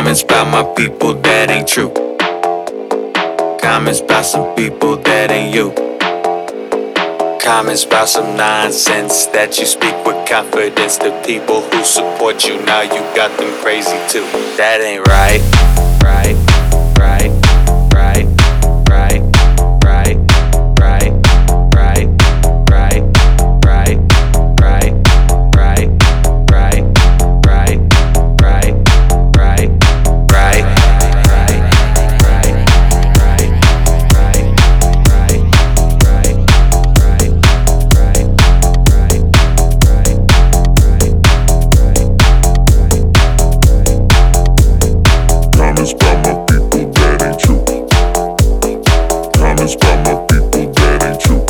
Comments about my people that ain't true. Comments about some people that ain't you. Comments about some nonsense that you speak with confidence. The people who support you now, you got them crazy too. That ain't right, Comments by my people that ain't true.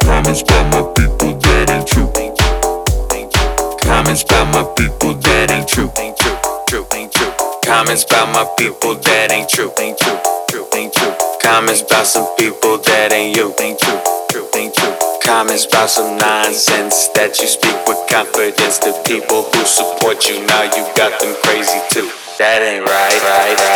Comments by my people that ain't true. Comments about my people that ain't true. Ain't true. Comments about my people that ain't true. Ain't true. True. Ain't true. Comments about some people that ain't you. Ain't true. True. Ain't true. Comments about some nonsense that you speak with confidence. The people who support you now, you got them crazy too. That ain't right. Right. Right. Right.